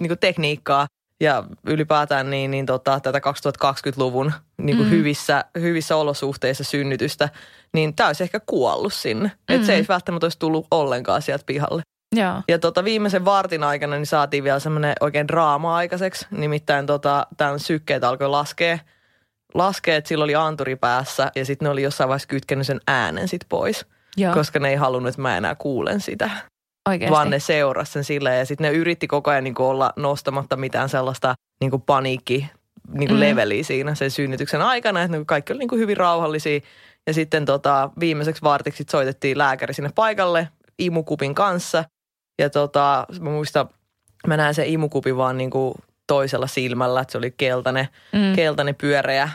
niin kuin tekniikkaa ja ylipäätään niin, niin tota, tätä 2020-luvun niin kuin Mm. hyvissä, hyvissä olosuhteissa synnytystä, niin tämä olisi ehkä kuollut sinne. Mm. Että se ei välttämättä olisi tullut ollenkaan sieltä pihalle. Joo. Ja tota, viimeisen vartin aikana niin saatiin vielä semmoinen oikein draama aikaiseksi. Nimittäin tota, tämän sykkeet alkoi laskea. Laskee, että sillä oli anturi päässä ja sitten ne oli jossain vaiheessa kytkenyt sen äänen sit pois. Joo. Koska ne ei halunnut, että mä enää kuulen sitä. Oikeasti. Vaan ne seurasi sen silleen ja sitten ne yritti koko ajan niin olla nostamatta mitään sellaista niin paniikki niin Mm. mm. leveliä siinä sen synnytyksen aikana. Että niin kaikki oli niin hyvin rauhallisia. Ja sitten tota, viimeiseksi vartiksi soitettiin lääkäri sinne paikalle imukupin kanssa. Ja tota, mä muistan, mä näen sen imukupin vaan niin kuin toisella silmällä, että se oli keltainen, Mm. keltainen pyöreä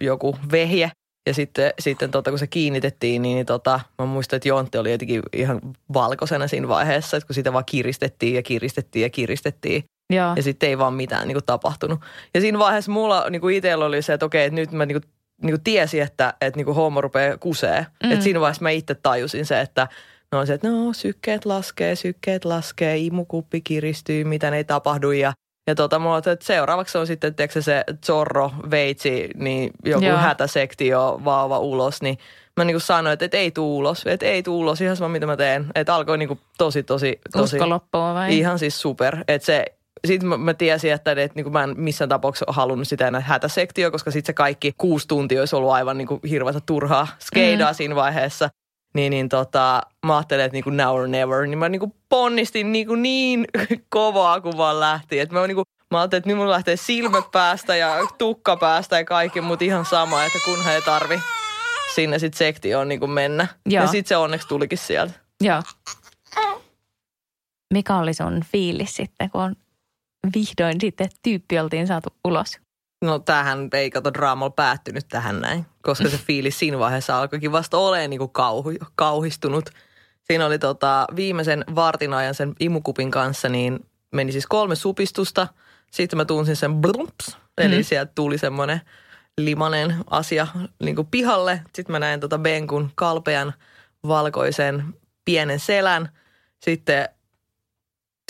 joku vehje. Ja sitten, sitten tota, kun se kiinnitettiin, niin tota, mä muistan, että Jontti oli jotenkin ihan valkoisena siinä vaiheessa, että kun sitä vaan kiristettiin ja kiristettiin ja kiristettiin. Joo. Ja sitten ei vaan mitään niin kuin, tapahtunut. Ja siinä vaiheessa mulla niin kuin itsellä oli se, että okei, että nyt mä niin kuin, niin kuin tiesin, että, että niin kuin homma rupeaa kusee. Mm. Että siinä vaiheessa mä itse tajusin se, että no se, että no sykkeet laskee, sykkeet laskee, imukuppi kiristyy, mitä ei tapahdu ja ja tota, mulla on, että seuraavaksi on sitten tiedätkö, se zorro, veitsi, niin joku Joo. Hätäsektio, vauva ulos, niin mä niin kuin sanoin, että, että ei tuu ulos, että ei tuu ulos, ihan sama mitä mä teen. Että alkoi niin kuin tosi, tosi, tosi, Usko loppuu vai? Ihan siis super. Että se, sitten mä, mä tiesin, että, että niin kuin mä en missään tapauksessa halunnut sitä enää hätäsektio, koska sitten se kaikki kuusi tuntia olisi ollut aivan niin kuin hirveätä turhaa skeidaa mm. siinä vaiheessa. Niin, niin tota, mä ajattelin, että niin kuin now or never, niin mä niin kuin ponnistin niin, kuin niin kovaa, kun vaan lähti. Että mä, niin kuin, mä ajattelin, että nyt mun lähtee silmät päästä ja tukka päästä ja kaikki, mutta ihan sama, että kunhan ei tarvi sinne sitten sektioon niin kuin mennä. Joo. Ja sitten se onneksi tulikin sieltä. Joo. Mikä oli sun fiilis sitten, kun on vihdoin sitten tyyppi oltiin saatu ulos? No tämähän ei kato draamalla päättynyt tähän näin, koska se fiilis siinä vaiheessa alkoikin vasta olemaan niin kuin kauhu, kauhistunut. Siinä oli tota, viimeisen vartin ajan sen imukupin kanssa, niin meni siis kolme supistusta. Sitten mä tunsin sen blumps, eli Mm. sieltä tuli semmoinen limanen asia niin kuin pihalle. Sitten mä näin tota Benkun kalpean valkoisen pienen selän. Sitten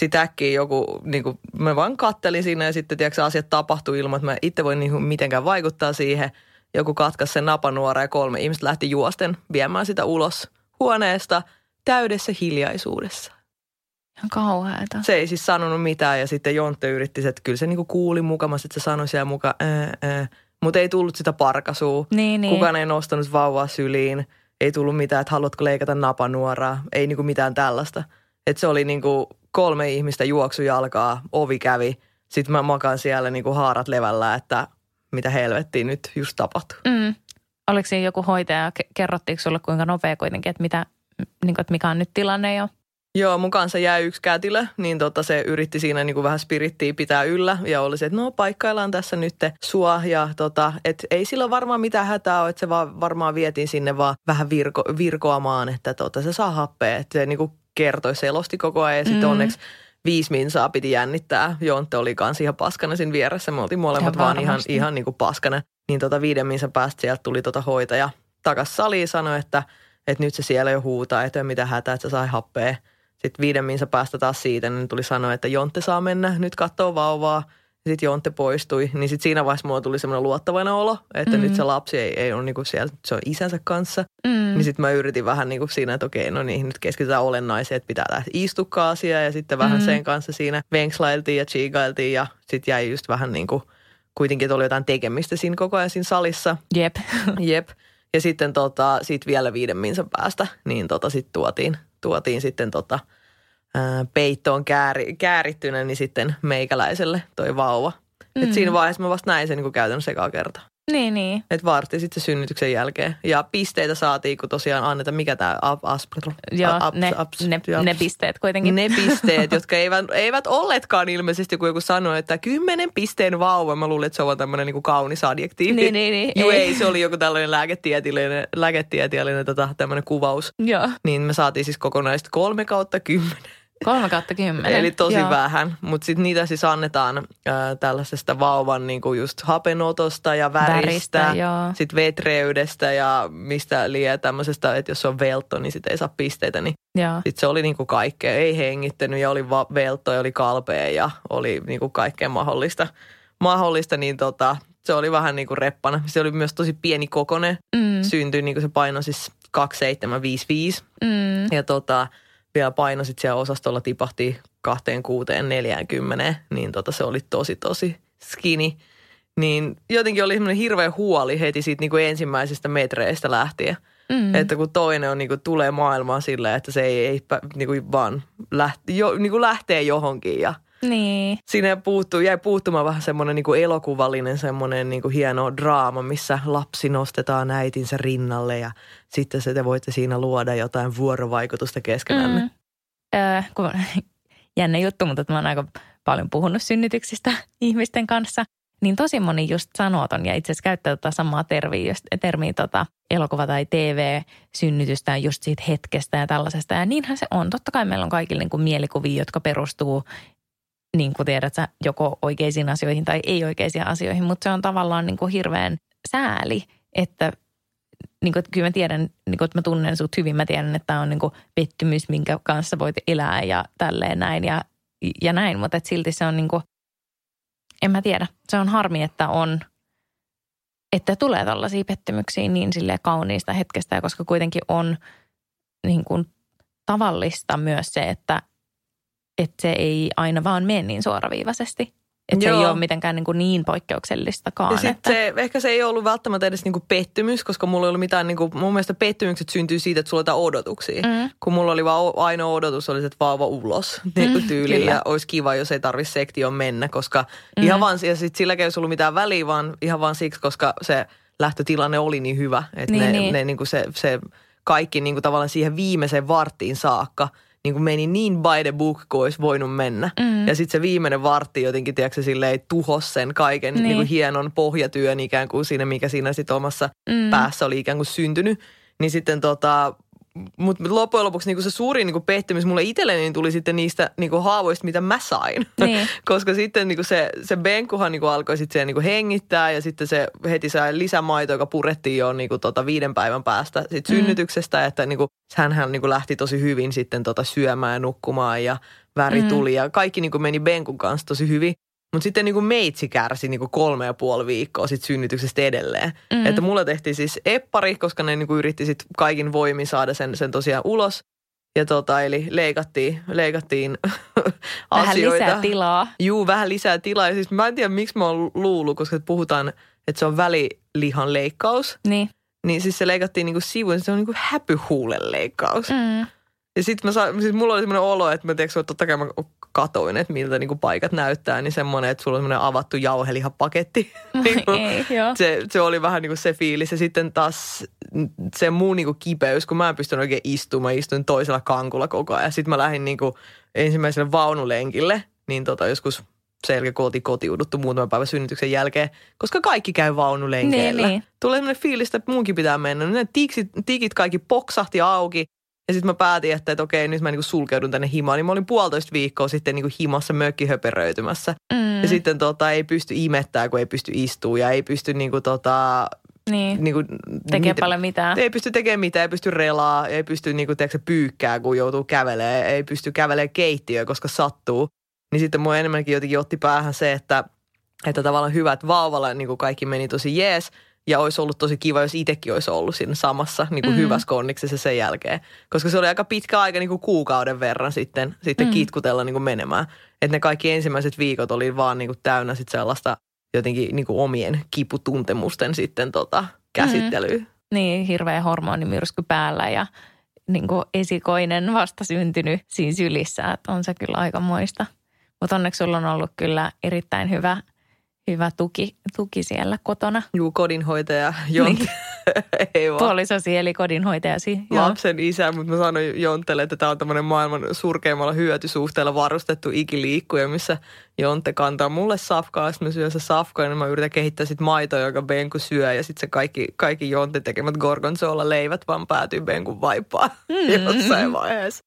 sitten äkkiä joku, niin kuin, mä vaan kattelin siinä ja sitten tiedätkö, asiat tapahtui ilman, että mä itse voin niin kuin mitenkään vaikuttaa siihen. Joku katkaisi sen napanuora ja kolme ihmistä lähti juosten viemään sitä ulos huoneesta täydessä hiljaisuudessa. Ihan kauheeta. Se ei siis sanonut mitään ja sitten Jontte yritti, että kyllä se niin kuin kuuli mukamassa, että se sanoi siellä mukaan, mutta ei tullut sitä parkasua. Niin, niin. Kukaan ei nostanut vauvaa syliin. Ei tullut mitään, että haluatko leikata napanuoraa. Ei niinku mitään tällaista. Et se oli niinku kolme ihmistä juoksujalkaa, ovi kävi. Sitten mä makaan siellä niinku haarat levällä, että mitä helvettiä nyt just tapahtui. Mm. Oliko siinä joku hoitaja, ke- kerrottiinko sulle kuinka nopea kuitenkin, että, mitä, niin kuin, että mikä on nyt tilanne jo? Joo, mun kanssa jäi yksi kätilö, niin tota se yritti siinä niinku vähän spirittiä pitää yllä ja oli se, että no paikkaillaan tässä nyt sua ja tota, et ei sillä varmaan mitään hätää ole, että se vaan varmaan vietiin sinne vaan vähän virko, virkoamaan, että tota, se saa happea, että se niinku kertoi selosti koko ajan ja sitten Mm. onneksi viisi minsaa piti jännittää. Jontte oli kans ihan paskana siinä vieressä. Me oltiin molemmat Ihan vaan ihan, ihan niinku paskana. Niin tota viiden minsan päästä sieltä tuli tota hoitaja takas saliin sanoi, että, että nyt se siellä jo huutaa, että ei mitään hätää, että se sai happea. Sitten viiden minsa päästä taas siitä, niin tuli sanoa, että Jontte saa mennä, nyt katsoo vauvaa. Sitten Jontte poistui, niin sitten siinä vaiheessa mulla tuli semmoinen luottavainen olo, että Mm. nyt se lapsi ei, ei ole niinku siellä, se on isänsä kanssa. Mm. Niin sitten mä yritin vähän niin kuin siinä, että okei, no niin, nyt keskitytään olennaiseen, että pitää lähteä istukkaa asiaa ja sitten vähän Mm. sen kanssa siinä venkslailtiin ja chiigailtiin ja sitten jäi just vähän niin kuin, kuitenkin, että oli jotain tekemistä siinä koko ajan siinä salissa. Jep. Jep. Ja sitten tota, sit vielä viiden minsan päästä, niin tota sit tuotiin, tuotiin sitten tota, ää, peittoon kääri, käärittynä, niin sitten meikäläiselle toi vauva. Mm. Et siinä vaiheessa mä vasta näin sen niin käytännössä ekaa kertaa. Niin, niin. Että vartti sitten se synnytyksen jälkeen. Ja pisteitä saatiin, kun tosiaan annetaan, mikä tämä aspro? Joo, aps, ne, aps, ne, ne, pisteet kuitenkin. Ne pisteet, jotka eivät, eivät olleetkaan ilmeisesti, kun joku sanoi, että kymmenen pisteen vauva. Mä luulin, että se on tämmöinen niin kaunis adjektiivi. Niin, niin, niin. Joo, ei. se oli joku tällainen lääketieteellinen, lääketieteellinen tota, tämmöinen kuvaus. Joo. Niin me saatiin siis kokonaisesti kolme kautta kymmenen. Kolme kautta kymmenen. Eli tosi Joo. vähän, mutta sitten niitä siis annetaan äh, tällaisesta vauvan niinku just hapenotosta ja väristä, väristä sitten vetreydestä ja mistä liian tämmöisestä, että jos on veltto, niin sitten ei saa pisteitä. Niin sitten se oli niinku kaikkea, ei hengittänyt ja oli va- veltto ja oli kalpea ja oli niinku kaikkea mahdollista. mahdollista niin tota, se oli vähän niinku reppana. Se oli myös tosi pieni kokone. Mm. Syntyi, niinku se paino siis 2755. Mm. Ja tota, vielä paino sitten siellä osastolla tipahti kahteen kuuteen neljäänkymmeneen, niin tota se oli tosi tosi skinny. Niin jotenkin oli semmoinen hirveä huoli heti siitä niin kuin ensimmäisistä metreistä lähtien. Mm. Että kun toinen on, niin kuin, tulee maailmaan silleen, että se ei, ei niin kuin vaan lähtee, jo, niin kuin lähtee johonkin ja – niin. Siinä puuttuu, jäi puuttumaan vähän semmoinen niin kuin elokuvallinen semmoinen niin kuin hieno draama, missä lapsi nostetaan äitinsä rinnalle ja sitten se te voitte siinä luoda jotain vuorovaikutusta keskenään. Mm. Öö, kun, jännä juttu, mutta mä oon aika paljon puhunut synnytyksistä ihmisten kanssa. Niin tosi moni just sanoo ton ja itse asiassa käyttää tota samaa termiä, termiä tota, elokuva- tai TV-synnytystä just siitä hetkestä ja tällaisesta. Ja niinhän se on. Totta kai meillä on kaikille niin kuin mielikuvia, jotka perustuu niin kuin tiedät sä, joko oikeisiin asioihin tai ei oikeisiin asioihin, mutta se on tavallaan niin kuin hirveän sääli, että niin kuin, kyllä mä tiedän, niin kuin, että mä tunnen sut hyvin, mä tiedän, että tämä on niin kuin pettymys, minkä kanssa voit elää ja tälleen näin ja, ja näin, mutta että silti se on niin kuin, en mä tiedä, se on harmi, että on, että tulee tällaisia pettymyksiä niin sille kauniista hetkestä, koska kuitenkin on niin kuin tavallista myös se, että että se ei aina vaan mene niin suoraviivaisesti. Että se ei ole mitenkään niin, kuin niin poikkeuksellistakaan. Ja että... se, ehkä se ei ollut välttämättä edes niin kuin pettymys, koska mulla ei ollut mitään, niin kuin, mun mielestä pettymykset syntyy siitä, että sulla on jotain odotuksia. Mm. Kun mulla oli vaan ainoa odotus, oli se, että vauva ulos niin kuin tyyli. Mm, ja olisi kiva, jos ei tarvitse sektioon mennä, koska mm. ihan vaan, ja sit silläkään ei olisi ollut mitään väliä, vaan ihan vaan siksi, koska se lähtötilanne oli niin hyvä. Että niin, ne, niin. ne niin kuin se, se kaikki niin kuin tavallaan siihen viimeiseen varttiin saakka – niin kuin meni niin by the book kuin olisi voinut mennä. Mm. Ja sitten se viimeinen vartti jotenkin, tiedätkö, silleen tuhos sen kaiken niin. Niin kuin hienon pohjatyön ikään kuin siinä, mikä siinä sitten omassa mm. päässä oli ikään kuin syntynyt. Niin sitten tota, mutta loppujen lopuksi niinku se suurin niinku pettymys mulle itselleni niin tuli sitten niistä niinku haavoista, mitä mä sain. Niin. Koska sitten niinku se, se Benkuhan niinku alkoi sitten niinku hengittää ja sitten se heti sai lisämaito, joka purettiin jo niinku tota viiden päivän päästä sit mm. synnytyksestä. Että niinku, hänhän niinku lähti tosi hyvin sitten tota syömään ja nukkumaan ja väri mm. tuli ja kaikki niinku meni Benkun kanssa tosi hyvin. Mutta sitten niin kuin meitsi kärsi niin kuin kolme ja puoli viikkoa sit synnytyksestä edelleen. Mm. Että mulle tehtiin siis eppari, koska ne niin kuin yritti sit kaikin voimin saada sen, sen tosiaan ulos. Ja tota, eli leikattiin, leikattiin vähän asioita. Vähän lisää tilaa. Juu, vähän lisää tilaa. Ja siis mä en tiedä, miksi mä oon luullut, koska puhutaan, että se on välilihan leikkaus. Niin. Niin siis se leikattiin niinku sivuun, se on niinku häpyhuulen leikkaus. Mm. Ja sitten mä sa, siis mulla oli semmoinen olo, että mä tiedätkö, totta kai mä katoin, että miltä niinku paikat näyttää, niin semmoinen, että sulla on semmoinen avattu jauhelihapaketti. niinku, ei, se, se, oli vähän niinku se fiilis. Ja sitten taas se muu niinku kipeys, kun mä en pystynyt oikein istumaan, mä istuin toisella kankulla koko ajan. Sitten mä lähdin niinku ensimmäiselle vaunulenkille, niin tota joskus oltiin kotiuduttu muutaman päivän synnytyksen jälkeen, koska kaikki käy vaunulenkeillä. Niin, niin. Tulee sellainen fiilis, että muunkin pitää mennä. Ne tiksit, tikit kaikki poksahti auki. Ja sitten mä päätin, että, että okei, nyt mä niinku sulkeudun tänne himaan. Niin mä olin puolitoista viikkoa sitten niinku himassa mökkihöperöitymässä. Mm. Ja sitten tota, ei pysty imettää, kun ei pysty istuu ja ei pysty niinku tota, niin. Niinku, tekee mit, paljon mitään. Ei pysty tekemään mitään, ei pysty relaa, ei pysty niinku, tiedätkö, pyykkää, kun joutuu kävelemään, ei pysty kävelemään keittiöön, koska sattuu. Niin sitten mua enemmänkin jotenkin otti päähän se, että, että tavallaan hyvät vauvalla niin kuin kaikki meni tosi jees – ja olisi ollut tosi kiva, jos itsekin olisi ollut siinä samassa niin kuin mm. hyvässä konniksessa sen jälkeen. Koska se oli aika pitkä aika niin kuin kuukauden verran sitten, sitten mm. kitkutella niin kuin menemään. Että ne kaikki ensimmäiset viikot oli vaan niin kuin täynnä sitten sellaista jotenkin niin kuin omien kiputuntemusten sitten tota, käsittelyä. Mm. Niin, hirveä hormonimyrsky päällä ja niin kuin esikoinen vastasyntynyt siinä sylissä, että on se kyllä aika moista. Mutta onneksi sulla on ollut kyllä erittäin hyvä, hyvä tuki, tuki siellä kotona. Juu, kodinhoitaja Jontti. Niin. Ei vaan. Puolisosi eli kodinhoitajasi. Lapsen joo. isä, mutta mä sanoin Jonttelle, että tämä on tämmöinen maailman surkeimmalla hyötysuhteella varustettu ikiliikkuja, missä Jontte kantaa mulle safkaa, sitten mä syön se safkaa, niin mä yritän kehittää sit maitoa, joka Benku syö, ja sitten se kaikki, kaikki Jontte tekemät gorgonzola leivät vaan päätyy Benkun vaipaan mm. jossain vaiheessa.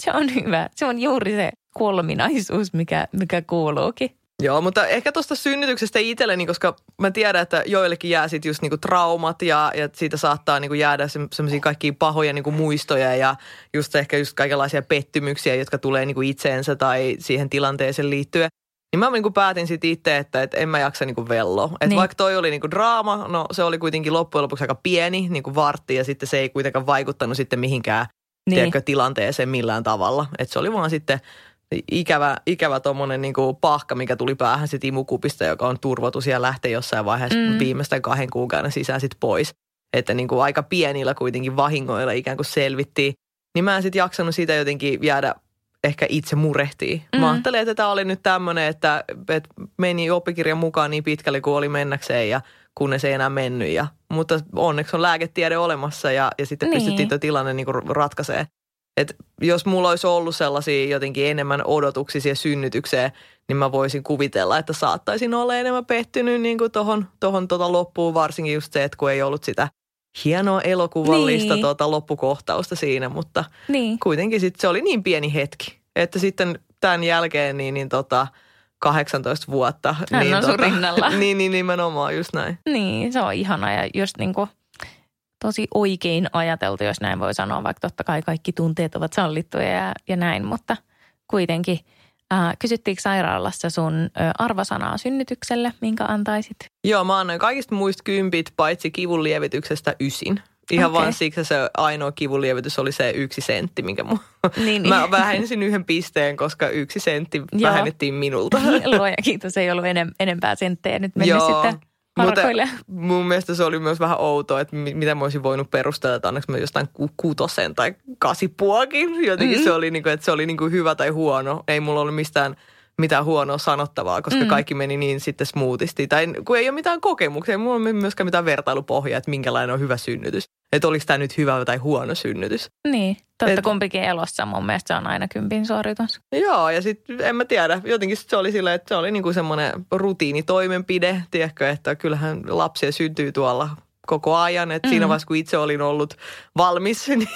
Se on hyvä. Se on juuri se kolminaisuus, mikä, mikä kuuluukin. Joo, mutta ehkä tuosta synnytyksestä itselleni, koska mä tiedän, että joillekin jää sitten just niinku traumat ja, ja siitä saattaa niinku jäädä se, semmoisia kaikkia pahoja niinku muistoja ja just ehkä just kaikenlaisia pettymyksiä, jotka tulee niinku itseensä tai siihen tilanteeseen liittyen. Niin mä niinku päätin sitten itse, että et en mä jaksa niinku vello. Että niin. vaikka toi oli niinku draama, no se oli kuitenkin loppujen lopuksi aika pieni, niinku vartti ja sitten se ei kuitenkaan vaikuttanut sitten mihinkään niin. tiedätkö, tilanteeseen millään tavalla. Että se oli vaan sitten ikävä, ikävä tuommoinen niin pahka, mikä tuli päähän sit imukupista, joka on turvotus ja lähtee jossain vaiheessa mm. viimeisten kahden kuukauden sisään sit pois. Että niin kuin aika pienillä kuitenkin vahingoilla ikään kuin selvittiin. Niin mä en sitten jaksanut siitä jotenkin jäädä ehkä itse murehtii. Mm. Mä ajattelin, että tämä oli nyt tämmöinen, että, että meni oppikirjan mukaan niin pitkälle kuin oli mennäkseen ja kunnes ei enää mennyt. Ja, mutta onneksi on lääketiede olemassa ja, ja sitten niin. pystyttiin tuo tilanne niin ratkaisemaan. Et jos mulla olisi ollut sellaisia jotenkin enemmän odotuksia siihen synnytykseen, niin mä voisin kuvitella, että saattaisin olla enemmän pettynyt niin kuin tohon, tohon tota loppuun. Varsinkin just se, että kun ei ollut sitä hienoa elokuvallista niin. tota loppukohtausta siinä, mutta niin. kuitenkin sit se oli niin pieni hetki, että sitten tämän jälkeen niin, niin tota, 18 vuotta. Hän niin, on tota, rinnalla. niin, niin, nimenomaan just näin. Niin, se on ihana ja just niin kuin tosi oikein ajateltu, jos näin voi sanoa, vaikka totta kai kaikki tunteet ovat sallittuja ja, ja näin, mutta kuitenkin. Äh, kysyttiinkö sairaalassa sun ö, arvosanaa synnytykselle, minkä antaisit? Joo, mä annoin kaikista muista kympit, paitsi kivun lievityksestä ysin. Ihan okay. vaan siksi se ainoa kivunlievitys oli se yksi sentti, minkä mu... niin, niin. mä vähensin yhden pisteen, koska yksi sentti Joo. vähennettiin minulta. Luoja kiitos, ei ollut enem, enempää senttejä nyt mennyt Joo. sitten mutta mun mielestä se oli myös vähän outoa, että mitä mä olisin voinut perustella, että onneksi mä jostain kutosen tai kasipuakin. Jotenkin mm. se oli, niin kuin, että se oli niin kuin hyvä tai huono. Ei mulla ollut mistään mitään huonoa sanottavaa, koska mm. kaikki meni niin sitten smoothisti. Tai kun ei ole mitään kokemuksia, ei mulla ole myöskään mitään vertailupohjaa, että minkälainen on hyvä synnytys. Että oliko tämä nyt hyvä tai huono synnytys. Niin, totta Et, kumpikin elossa mun mielestä se on aina kympin suoritus. Joo, ja sitten en mä tiedä, jotenkin se oli silleen, että se oli niinku semmoinen rutiinitoimenpide, tiedätkö, että kyllähän lapsia syntyy tuolla koko ajan. Että mm. siinä vaiheessa, kun itse olin ollut valmis, niin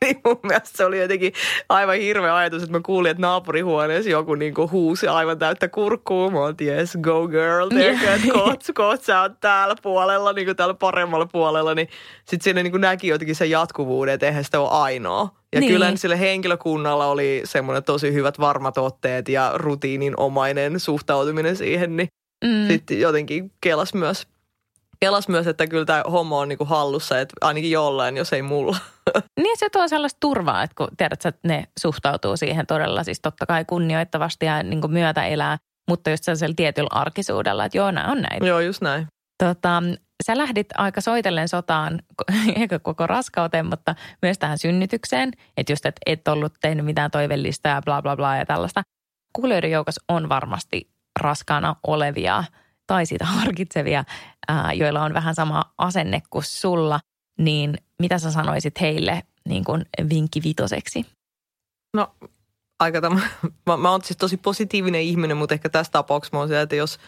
niin mun mielestä se oli jotenkin aivan hirveä ajatus, että mä kuulin, että naapurihuoneessa joku niinku huusi aivan täyttä kurkkuu. Mä oon, yes, go girl, tiedätkö, että koht, koht, sä oot täällä puolella, niin kuin täällä paremmalla puolella. Niin sitten siinä niinku näki jotenkin sen jatkuvuuden, että eihän sitä ole ainoa. Ja niin. kyllä sille henkilökunnalla oli semmoinen tosi hyvät varmat otteet ja rutiininomainen suhtautuminen siihen, niin mm. sitten jotenkin kelas myös kelas myös, että kyllä tämä homma on niinku hallussa, että ainakin jollain, jos ei mulla. Niin se tuo sellaista turvaa, että kun tiedät, että ne suhtautuu siihen todella siis totta kai kunnioittavasti ja niin kuin myötä elää, mutta just sellaisella tietyllä arkisuudella, että joo, nämä on näin. Joo, just näin. Tota, sä lähdit aika soitellen sotaan, eikä koko raskauteen, mutta myös tähän synnytykseen. Että just, että et ollut tehnyt mitään toivellista ja bla bla bla ja tällaista. Kuulijoiden joukossa on varmasti raskaana olevia tai sitä harkitsevia, ää, joilla on vähän sama asenne kuin sulla, niin mitä sä sanoisit heille niin kuin vinkki vitoseksi? No aika tämä, mä, mä oon siis tosi positiivinen ihminen, mutta ehkä tässä tapauksessa mä oon siellä, että jos,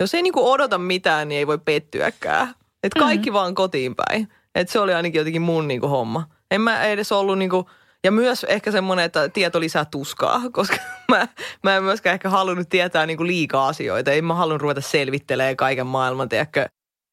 jos ei niinku odota mitään, niin ei voi pettyäkään. Että kaikki mm-hmm. vaan kotiin päin. Että se oli ainakin jotenkin mun niinku homma. En mä edes ollut niinku, ja myös ehkä semmoinen, että tieto lisää tuskaa, koska mä, mä en myöskään ehkä halunnut tietää niinku liikaa asioita. Ei mä halunnut ruveta selvittelemään kaiken maailman, tiedätkö,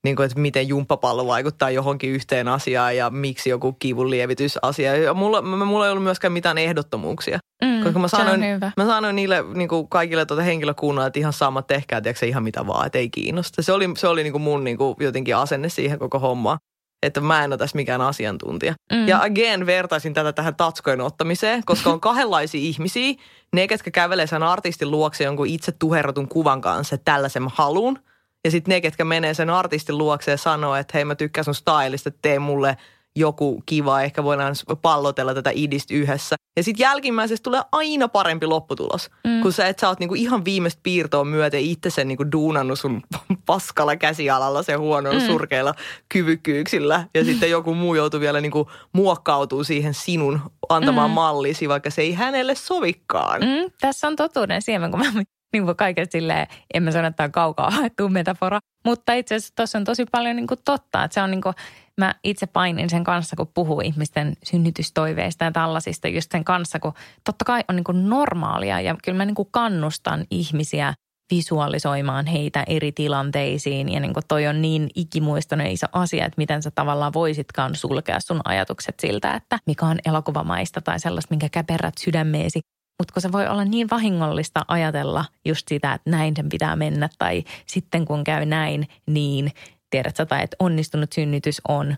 niin kuin, että miten jumppapallo vaikuttaa johonkin yhteen asiaan ja miksi joku kivun lievitysasia. Ja mulla, mulla ei ollut myöskään mitään ehdottomuuksia. Mm, koska mä sanoin, mä sanoin niille niin kuin kaikille tuota henkilökunnalle, että ihan sama, tehkää tiedätkö, ihan mitä vaan, että ei kiinnosta. Se oli, se oli niin kuin mun niin kuin jotenkin asenne siihen koko hommaan että mä en ole tässä mikään asiantuntija. Mm. Ja again vertaisin tätä tähän tatskojen ottamiseen, koska on kahdenlaisia ihmisiä. Ne, ketkä kävelee sen artistin luokse jonkun itse tuherratun kuvan kanssa, että tällaisen mä haluun. Ja sitten ne, ketkä menee sen artistin luokse ja sanoo, että hei mä tykkään sun stylista, tee mulle joku kiva, ehkä voidaan pallotella tätä idistä yhdessä. Ja sitten jälkimmäisestä tulee aina parempi lopputulos, mm. kun sä et sä oot niinku ihan viimeistä piirtoa myöten itse sen niinku duunannut sun paskalla käsialalla se huonoilla mm. surkeilla kyvykkyyksillä. Ja sitten joku muu joutuu vielä niinku muokkautuu siihen sinun antamaan mm. mallisi, vaikka se ei hänelle sovikaan. Mm, tässä on totuuden siemen, kun mä niin kuin kaiken silleen, en mä sano, että on kaukaa haettu metafora. Mutta itse asiassa tuossa on tosi paljon niin kuin totta. Että se on niin kuin, mä itse painin sen kanssa, kun puhuu ihmisten synnytystoiveista ja tällaisista just sen kanssa, kun totta kai on niin kuin normaalia ja kyllä mä niin kuin kannustan ihmisiä visualisoimaan heitä eri tilanteisiin ja niin kuin toi on niin ikimuistoinen iso asia, että miten sä tavallaan voisitkaan sulkea sun ajatukset siltä, että mikä on elokuvamaista tai sellaista, minkä käperrät sydämeesi mutta kun se voi olla niin vahingollista ajatella just sitä, että näin sen pitää mennä tai sitten kun käy näin, niin tiedät tai että onnistunut synnytys on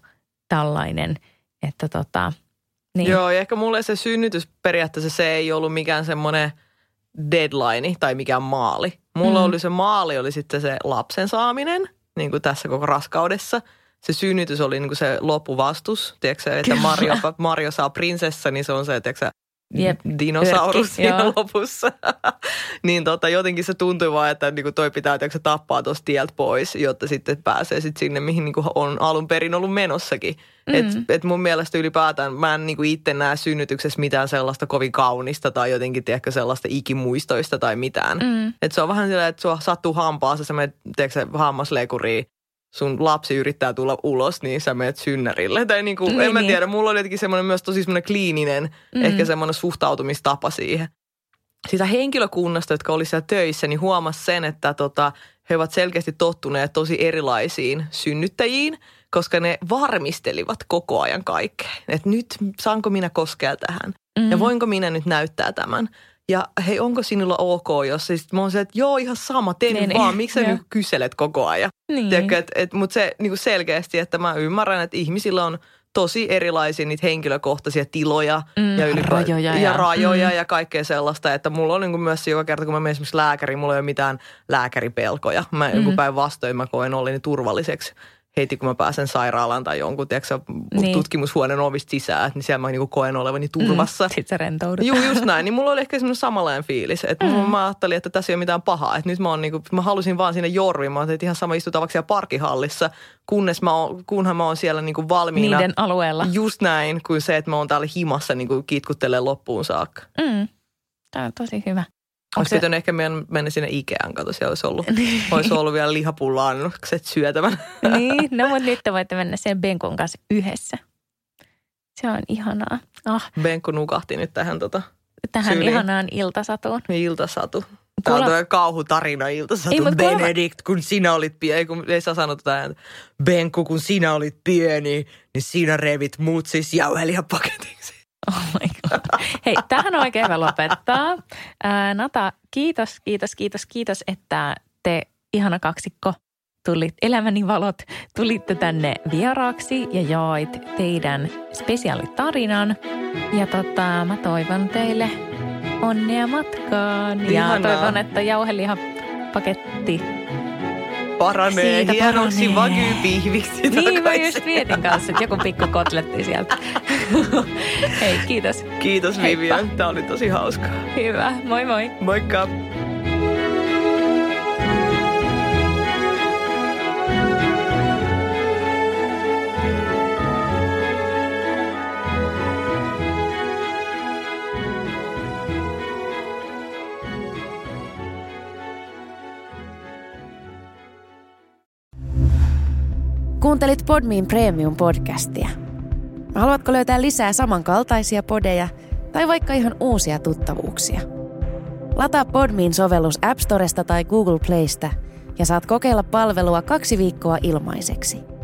tällainen, että tota, niin. Joo, ja ehkä mulle se synnytys periaatteessa se ei ollut mikään semmoinen deadline tai mikään maali. Mulla mm. oli se maali, oli sitten se lapsen saaminen, niin kuin tässä koko raskaudessa. Se synnytys oli niin kuin se loppuvastus, tiedätkö, että Mario, Mario saa prinsessa, niin se on se, että Jep, dinosaurus Yrkki, siinä joo. lopussa. niin tota, jotenkin se tuntui vaan, että niinku toi pitää se tappaa tuosta tieltä pois, jotta sitten pääsee sit sinne, mihin niinku on alun perin ollut menossakin. Mm. Et, et mun mielestä ylipäätään mä en niinku itse näe synnytyksessä mitään sellaista kovin kaunista tai jotenkin tiedätkö, sellaista ikimuistoista tai mitään. Mm. Et se on vähän silleen, että sua sattuu hampaassa, sä menet tiedätkö, hammaslekuriin sun lapsi yrittää tulla ulos, niin sä menet synnärille. Tai niin kuin, niin, en mä niin. tiedä, mulla oli jotenkin semmoinen myös tosi semmoinen kliininen, mm. ehkä semmoinen suhtautumistapa siihen. Sitä henkilökunnasta, jotka oli siellä töissä, niin huomasi sen, että tota, he ovat selkeästi tottuneet tosi erilaisiin synnyttäjiin, koska ne varmistelivat koko ajan kaikkea. Että nyt saanko minä koskea tähän? Mm. Ja voinko minä nyt näyttää tämän? Ja hei, onko sinulla ok, jos siis mä oon se, että joo, ihan sama, tee niin, vaan, niin. miksi sä nyt kyselet koko ajan? Niin. et, et, Mutta se niin selkeästi, että mä ymmärrän, että ihmisillä on tosi erilaisia niitä henkilökohtaisia tiloja mm, ja, ylipä- rajoja, ja, ja rajoja mm. ja kaikkea sellaista, että mulla on niin myös joka kerta, kun mä menen esimerkiksi lääkäriin, mulla ei ole mitään lääkäripelkoja. Mä mm. päinvastoin mä koen olin turvalliseksi heti kun mä pääsen sairaalaan tai jonkun tiedätkö, niin. tutkimushuoneen ovista sisään, niin siellä mä niinku koen olevani turvassa. Mm, Sitten sä rentoudut. Joo, just näin. Niin mulla oli ehkä semmoinen samanlainen fiilis. Että mm. mä ajattelin, että tässä ei ole mitään pahaa. Että nyt mä, oon niinku, mä halusin vaan sinne jorviin. Mä että ihan sama istuta vaikka siellä parkihallissa, kunnes mä oon, kunhan mä oon siellä niinku valmiina. Niiden alueella. Just näin, kuin se, että mä oon täällä himassa niinku kitkuttele loppuun saakka. Mm. Tämä on tosi hyvä. Olisi se... pitänyt ehkä mennä, mennä sinne Ikeaan, kato siellä olisi ollut, niin. olisi ollut vielä lihapullaannokset syötävän. niin, no mutta nyt te voitte mennä sen Benkon kanssa yhdessä. Se on ihanaa. Ah. Benko nukahti nyt tähän tota Tähän syyliin. ihanaan iltasatuun. Iltasatu. Tämä Kuula... on tuo kauhutarina iltasatu. Ei, Benedikt, kun sinä olit pieni, ei, kun ei saa sanoa tätä Benku, kun sinä olit pieni, niin sinä revit mut siis jauhelihapaketiksi. Oh my God. Hei, tähän on oikein hyvä lopettaa. Ää, Nata, kiitos, kiitos, kiitos, kiitos, että te ihana kaksikko tulit, elämäni valot, tulitte tänne vieraaksi ja jaoit teidän spesiaalitarinan. Ja tota, mä toivon teille onnea matkaan. Ihanaa. Ja toivon, että jauhelihapaketti paranee Siitä hienoksi wagyu-pihviksi Niin mä just mietin kanssa, että joku pikku kotletti sieltä. Hei, kiitos. Kiitos Vivian, tämä oli tosi hauskaa. Hyvä, moi moi. Moikka. Kuuntelit Podmin Premium-podcastia. Haluatko löytää lisää samankaltaisia podeja tai vaikka ihan uusia tuttavuuksia? Lataa Podmin sovellus App Storesta tai Google Playsta ja saat kokeilla palvelua kaksi viikkoa ilmaiseksi –